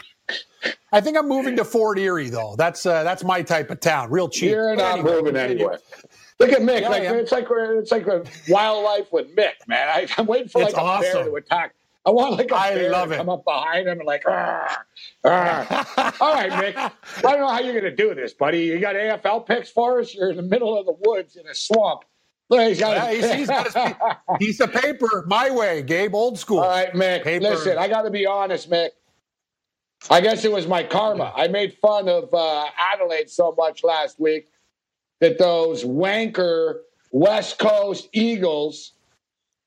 I think I'm moving to Fort Erie, though. That's uh, that's my type of town. Real cheap. You're not anyway, moving anywhere. Look at Myk. Yeah, like, it's like it's like a wildlife with Myk, man. I, am waiting for like a awesome. bear to attack I want like a I bear love to it. come up behind him and like, all right, Myk. I don't know how you're going to do this, buddy. You got AFL picks for us? You're in the middle of the woods in a swamp. Look, he's got Yeah, he's, he's got his piece of paper my way, Gabe, old school. All right, Myk. Paper. Listen, I got to be honest, Myk. I guess it was my karma. I made fun of uh, Adelaide so much last week that those wanker West Coast Eagles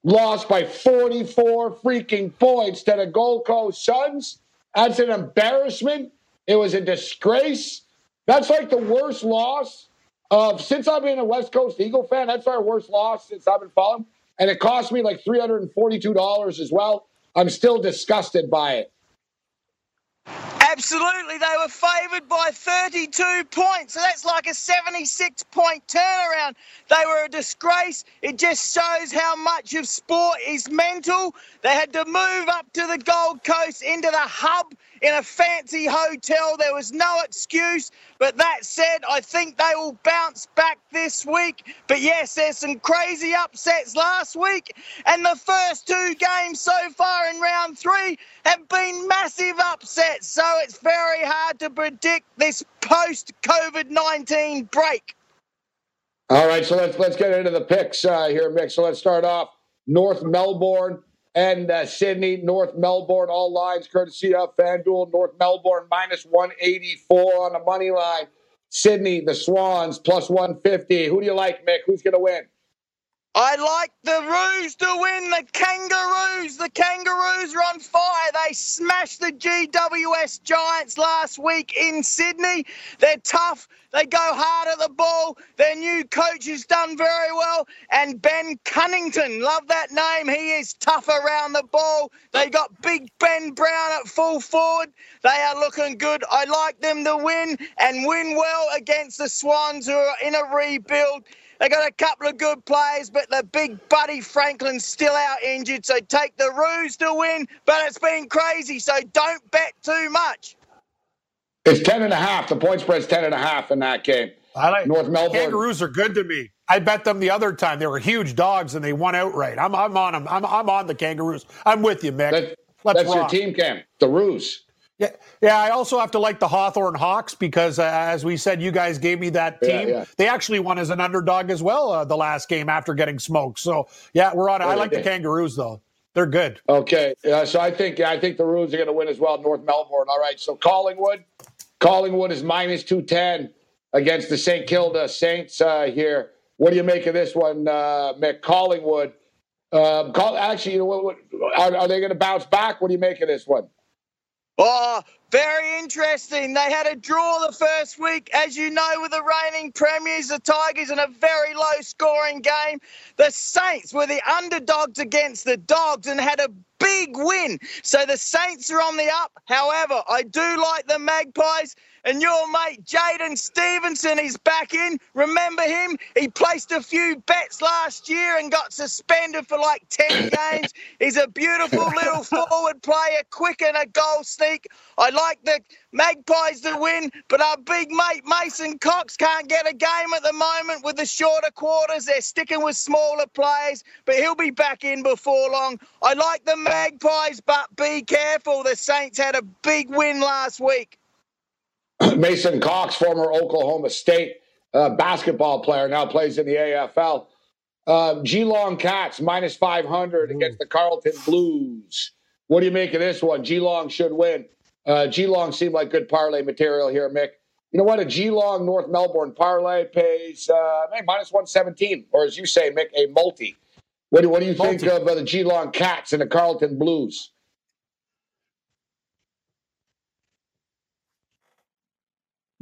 lost by 44 freaking points to the Gold Coast Suns. That's an embarrassment. It was a disgrace. That's like the worst loss of since I've been a West Coast Eagle fan. That's our worst loss since I've been following, and it cost me like three hundred and forty-two dollars as well. I'm still disgusted by it. Absolutely, they were favoured by 32 points. So that's like a 76 point turnaround. They were a disgrace. It just shows how much of sport is mental. They had to move up to the Gold Coast into the hub in a fancy hotel. There was no excuse. But that said, I think they will bounce back this week. But yes, there's some crazy upsets last week. And the first two games so far in round three have been massive upsets. So it's very hard to predict this post COVID 19 break. All right, so let's let's get into the picks uh, here, Myk. So let's start off North Melbourne and uh, Sydney. North Melbourne, all lines courtesy of FanDuel. North Melbourne minus 184 on the money line. Sydney, the Swans plus 150. Who do you like, Myk? Who's going to win? I like the Roos to win. The Kangaroos. The Kangaroos are on fire. They smashed the GWS Giants last week in Sydney. They're tough. They go hard at the ball. Their new coach has done very well. And Ben Cunnington, love that name. He is tough around the ball. They got Big Ben Brown at full forward. They are looking good. I like them to win and win well against the Swans, who are in a rebuild. They got a couple of good players, but the big Buddy Franklin's still out injured. So take the Roos to win, but it's been crazy. So don't bet too much. It's 10 and a half. The point spread's 10 and a half in that game. I like North Melbourne. Kangaroos are good to me. I bet them the other time. They were huge dogs and they won outright. I'm, I'm on them. I'm, I'm on the Kangaroos. I'm with you, Myk. That- Let's that's your team, Cam. The Roos. Yeah, yeah. I also have to like the Hawthorn Hawks because, uh, as we said, you guys gave me that team. yeah. They actually won as an underdog as well uh, the last game after getting smoked. So yeah, we're on. it. Yeah, I like the. Kangaroos though. They're good. Okay, uh, so I think I think the Roos are going to win as well. North Melbourne. All right, so Collingwood, Collingwood is minus two ten against the St Kilda Saints uh, here. What do you make of this one, uh, Myk? Collingwood. Um, call, actually, you know what? what are, are they going to bounce back? What do you make of this one? Oh, very interesting. They had a draw the first week, as you know, with the reigning premiers, the Tigers, in a very low scoring game. The Saints were the underdogs against the Dogs and had a big win. So the Saints are on the up. However, I do like the Magpies. And your mate Jaidyn Stephenson is back in. Remember him? He placed a few bets last year and got suspended for like 10 games. He's a beautiful little forward player, quick and a goal sneak. I like the Magpies to win, but our big mate Mason Cox can't get a game at the moment with the shorter quarters. They're sticking with smaller players, but he'll be back in before long. I like the Magpies, but be careful. The Saints had a big win last week. Mason Cox, former Oklahoma State uh, basketball player, now plays in the AFL. Um, Geelong Cats minus 500 against the Carlton Blues. What do you make of this one? Geelong should win. Uh, Geelong seemed like good parlay material here, Myk. You know what? A Geelong North Melbourne parlay pays uh, hey, minus 117, or as you say, Myk, a multi. What do, what do you think of uh, the Geelong Cats and the Carlton Blues?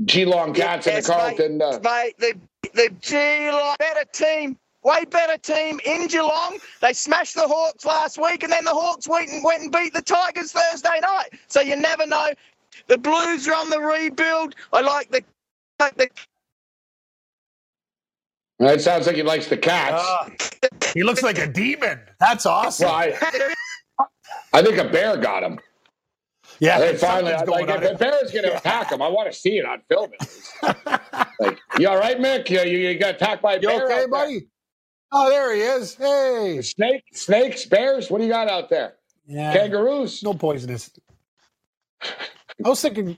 Geelong Cats Yes, and the Carlton. Mate, uh, mate, the, the Geelong, better team, way better team in Geelong. They smashed the Hawks last week, and then the Hawks went and, went and beat the Tigers Thursday night. So you never know. The Blues are on the rebuild. I like the. the It sounds like he likes the Cats. Ah, he looks like a demon. That's awesome. well, I, I think a bear got him. Yeah, I think finally, something's like, if on. the bear's going to attack him, I want to see it on film. like, you all right, Myk? You, you, you got attacked by a You bear? okay, out there? buddy? Oh, there he is. Hey. Snake, snakes, bears. What do you got out there? Yeah. Kangaroos. No poisonous. I was thinking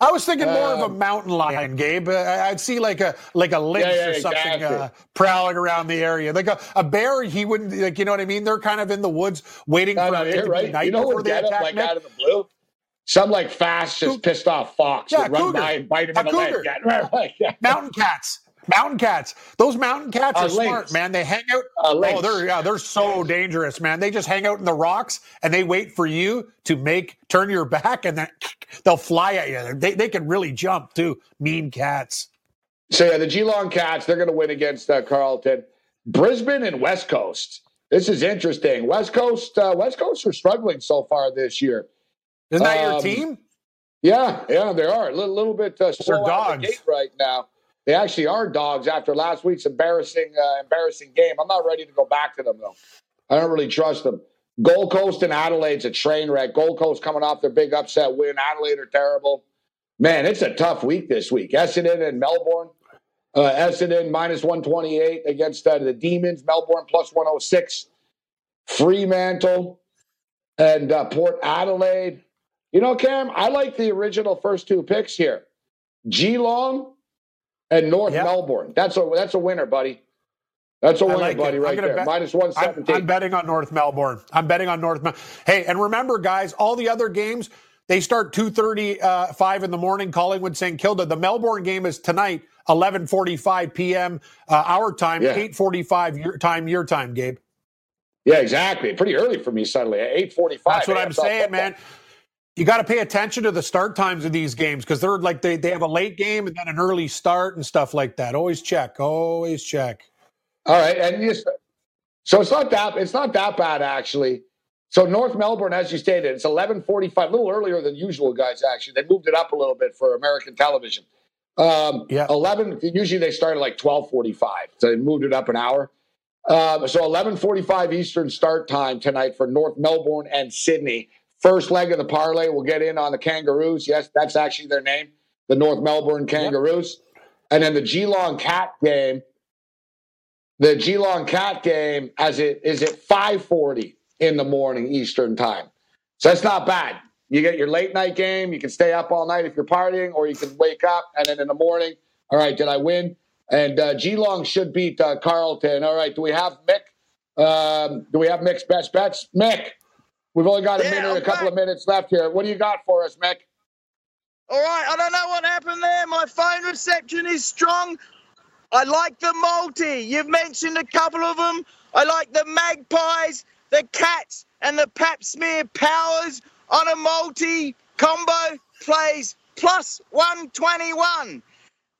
I was thinking more of a um, mountain lion, Gabe. Uh, I'd see like a like a lynx yeah, yeah, or something exactly. uh, prowling around the area. Like a, a, bear, he wouldn't like. You know what I mean? They're kind of in the woods waiting no, for no, it to right. night you know before they attack. like out of the blue. Some like fast, just pissed off fox yeah, would run by and bite him a in the cougar. leg. Yeah, Mountain cats. Mountain cats. Those mountain cats uh, are smart, man. They hang out. Uh, oh, they're yeah, they're so dangerous, man. They just hang out in the rocks and they wait for you to make turn your back, and then they'll fly at you. They they can really jump too. Mean cats. So yeah, the Geelong Cats they're going to win against uh, Carlton, Brisbane, and West Coast. This is interesting. West Coast, uh, West Coast are struggling so far this year. Isn't that um, your team? Yeah, yeah, they are a little, little bit uh, slow out the right now. They actually are dogs after last week's embarrassing uh, embarrassing game. I'm not ready to go back to them though. I don't really trust them. Gold Coast and Adelaide's a train wreck. Gold Coast coming off their big upset win. Adelaide are terrible. Man, it's a tough week this week. Essendon and Melbourne. Uh, Essendon minus 128 against uh, the Demons. Melbourne plus 106. Fremantle and uh, Port Adelaide. You know, Cam, I like the original first two picks here. Geelong and North yep. Melbourne. That's a that's a winner, buddy. That's a winner, like buddy, it. right there. Bet, Minus 117. I'm, I'm, betting on North Melbourne. I'm betting on North Melbourne. Hey, and remember, guys, all the other games, they start 2.35 uh, in the morning, Collingwood St. Kilda. The Melbourne game is tonight, 11.45 p.m. Uh, our time, yeah. 8.45 your time, your time, Gabe. Yeah, exactly. Pretty early for me suddenly. 8.45. That's what I'm saying, man you got to pay attention to the start times of these games because they're like they, they have a late game and then an early start and stuff like that. Always check. Always check. All right, and so it's not that it's not that bad actually. So North Melbourne, as you stated, it's eleven forty five, a little earlier than usual, guys. Actually, they moved it up a little bit for American television. Um, yeah, eleven. Usually they start at like twelve forty five, so they moved it up an hour. Um, so eleven forty five Eastern start time tonight for North Melbourne and Sydney. First leg of the parlay, we'll get in on the Kangaroos. Yes, that's actually their name, the North Melbourne Kangaroos. Yep. And then the Geelong Cat game. The Geelong Cat game as it is at 5:40 in the morning Eastern time. So that's not bad. You get your late night game. You can stay up all night if you're partying, or you can wake up and then in the morning, all right, did I win? And uh, Geelong should beat uh, Carlton. All right, do we have Myk? Um, do we have Myk's best bets? Myk, We've only got a yeah, minute, a couple of minutes left here. What do you got for us, Myk? All right, I don't know what happened there. My phone reception is strong. I like the multi. You've mentioned a couple of them. I like the magpies, the cats, and the pap smear powers on a multi combo plays plus 121.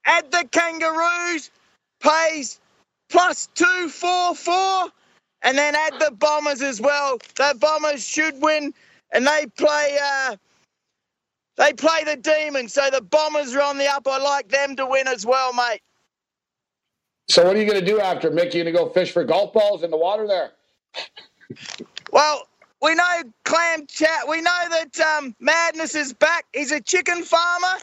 Add the kangaroos, pays plus 244 and then add the Bombers as well. The Bombers should win, and they play. Uh, they play the Demons, so the Bombers are on the up. I like them to win as well, mate. So what are you going to do after Myk? You going to go fish for golf balls in the water there? well, we know Clam Chat. We know that um, Madness is back. He's a chicken farmer.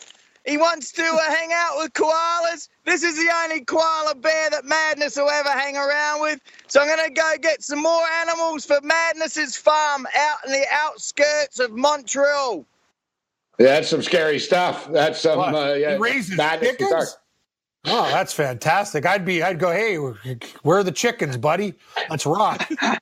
He wants to uh, hang out with koalas. This is the only koala bear that Madness will ever hang around with. So I'm going to go get some more animals for Madness's farm out in the outskirts of Montreal. Yeah, that's some scary stuff. That's some uh, yeah, he raises chickens. Oh, that's fantastic. I'd be, I'd go, hey, where are the chickens, buddy? Let's rock. All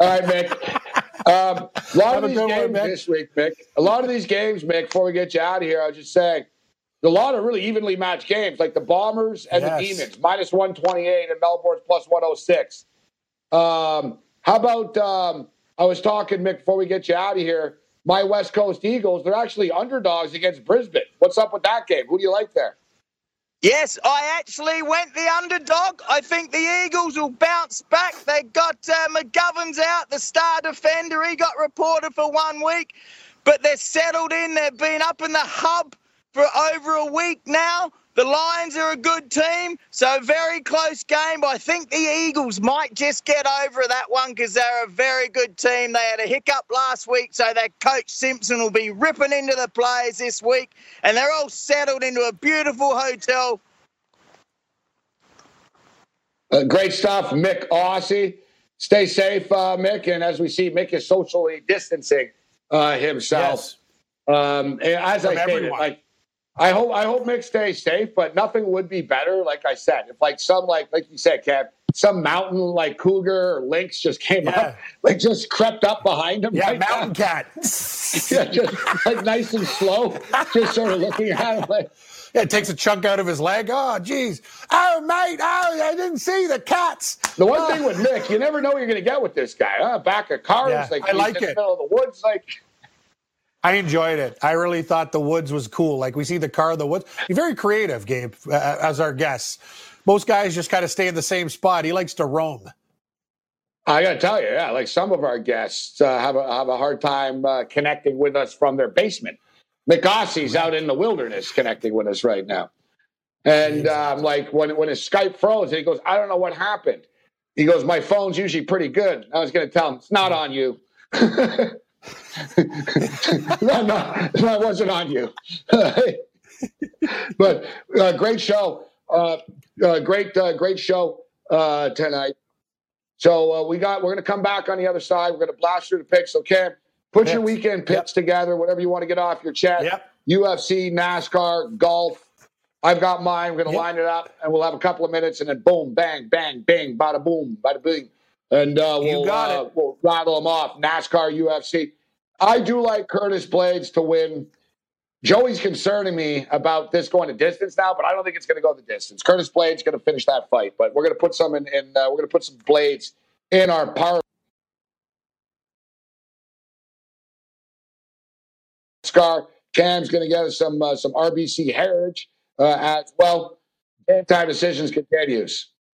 right, Myk. Um, a lot of these games one, this week, Myk. A lot of these games, Myk. Before we get you out of here, I was just saying, a lot of really evenly matched games, like the Bombers and yes. the Demons, minus one twenty eight, and Melbourne's plus one hundred six. Um, how about? Um, I was talking, Myk, before we get you out of here. My West Coast Eagles, they're actually underdogs against Brisbane. What's up with that game? Who do you like there? Yes, I actually went the underdog. I think the Eagles will bounce back. They got uh, McGovern's out, the star defender. He got reported for one week, but they're settled in. They've been up in the hub for over a week now. The Lions are a good team, so very close game. I think the Eagles might just get over that one because they're a very good team. They had a hiccup last week, so that coach Simpson will be ripping into the players this week, and they're all settled into a beautiful hotel. Uh, great stuff, Myk Aussie. stay safe, uh, Myk. And as we see, Myk is socially distancing uh, himself. Yes. Um, as From I stated, everyone. like I hope I hope Myk stays safe, but nothing would be better. Like I said, if like some like like you said, Kev, some mountain like cougar or lynx just came yeah. up, like just crept up behind him. Yeah, right mountain now. cat. yeah, just like nice and slow, just sort of looking at him like. Yeah, it takes a chunk out of his leg. Oh, geez. Oh, mate. Oh, I didn't see the cats. The one oh. thing with Myk, you never know what you're going to get with this guy. Huh? Back of cars, yeah, like I like in it. the middle of the woods, like. I enjoyed it. I really thought the woods was cool. Like we see the car, the woods. He's very creative, Gabe, uh, as our guest. Most guys just kind of stay in the same spot. He likes to roam. I got to tell you, yeah, like some of our guests uh, have a have a hard time uh, connecting with us from their basement. Myk Aussie's out in the wilderness connecting with us right now, and um, like when when his Skype froze, he goes, "I don't know what happened." He goes, "My phone's usually pretty good." I was going to tell him, "It's not on you." no, no, that wasn't on you. but uh, great show. Uh, uh, great, uh, great show uh, tonight. So uh, we got. We're going to come back on the other side. We're going to blast through the picks. So Cam, put picks. your weekend picks yep. together. Whatever you want to get off your chest. Yep. UFC, NASCAR, golf. I've got mine. We're going to yep. line it up, and we'll have a couple of minutes, and then boom, bang, bang, bang, bada boom, bada bing and uh, we'll, uh, we'll rattle them off. NASCAR, UFC. I do like Curtis Blaydes to win. Joey's concerning me about this going to distance now, but I don't think it's going to go the distance. Curtis Blaydes going to finish that fight, but we're going to put some in. in uh, we're going to put some blades in our power. Scar Cam's going to get us some uh, some RBC heritage uh, as well. Game time decisions continues.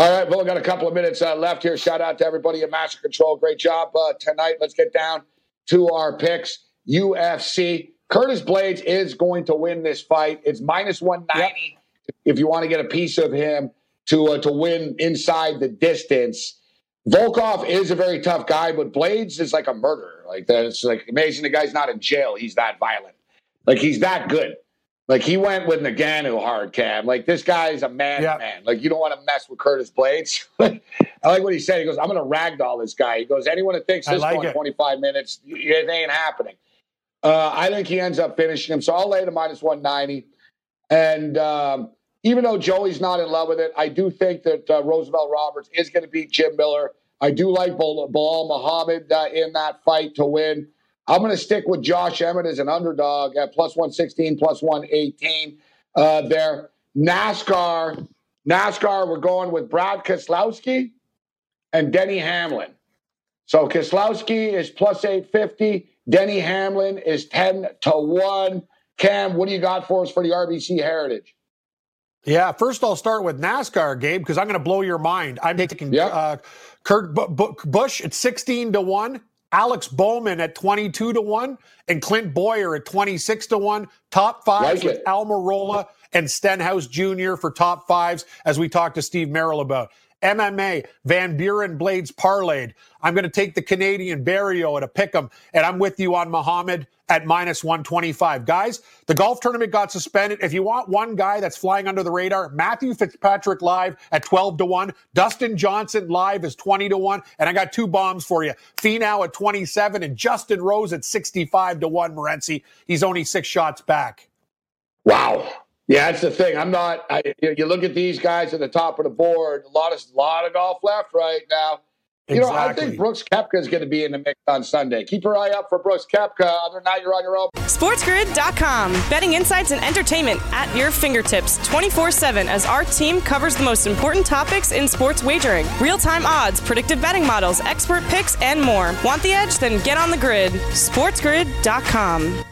All right, well, we got a couple of minutes uh, left here. Shout out to everybody at Master Control. Great job uh, tonight. Let's get down to our picks. UFC. Curtis Blaydes is going to win this fight. It's minus 190 yep. if you want to get a piece of him to uh, to win inside the distance. Volkov is a very tough guy, but Blaydes is like a murderer. Like that. It's like amazing the guy's not in jail. He's that violent. Like he's that good. Like he went with Ngannou hard cam. Like this guy's a man, man. Like you don't want to mess with Curtis Blaydes. I like what he said. He goes, "I'm going to ragdoll this guy." He goes, "Anyone that thinks this like going 25 minutes, it ain't happening." Uh, I think he ends up finishing him, so I'll lay to minus 190. And um, even though Joey's not in love with it, I do think that uh, Roosevelt Roberts is going to beat Jim Miller. I do like Belal Muhammad uh, in that fight to win. I'm going to stick with Josh Emmett as an underdog at plus 116, plus 118 uh, there. NASCAR, NASCAR, we're going with Brad Keselowski and Denny Hamlin. So Keselowski is plus 850. Denny Hamlin is 10 to 1. Cam, what do you got for us for the RBC Heritage? Yeah, first I'll start with NASCAR, Gabe, because I'm going to blow your mind. I'm taking yep. uh, Kurt Busch at 16 to 1. Alex Bowman at 22 to 1 and Clint Bowyer at 26 to 1. Top fives like with Almirola and Stenhouse Jr. for top fives, as we talked to Steve Merrill about. MMA, Van Buren Blaydes parlayed. I'm going to take the Canadian Barrio at a pick 'em, and I'm with you on Muhammad at minus 125. Guys, the golf tournament got suspended. If you want one guy that's flying under the radar, Matthew Fitzpatrick live at 12 to 1. Dustin Johnson live is 20 to 1. And I got two bombs for you. Finau at 27 and Justin Rose at 65 to 1, Morency. He's only six shots back. Wow. Yeah, that's the thing. I'm not. I, you look at these guys at the top of the board. A lot of lot of golf left right now. You exactly. know, I think Brooks Koepka is going to be in the mix on Sunday. Keep your eye out for Brooks Koepka. Other than that, you're on your own. SportsGrid.com. Betting insights and entertainment at your fingertips 24 7 as our team covers the most important topics in sports wagering real time odds, predictive betting models, expert picks, and more. Want the edge? Then get on the grid. SportsGrid.com.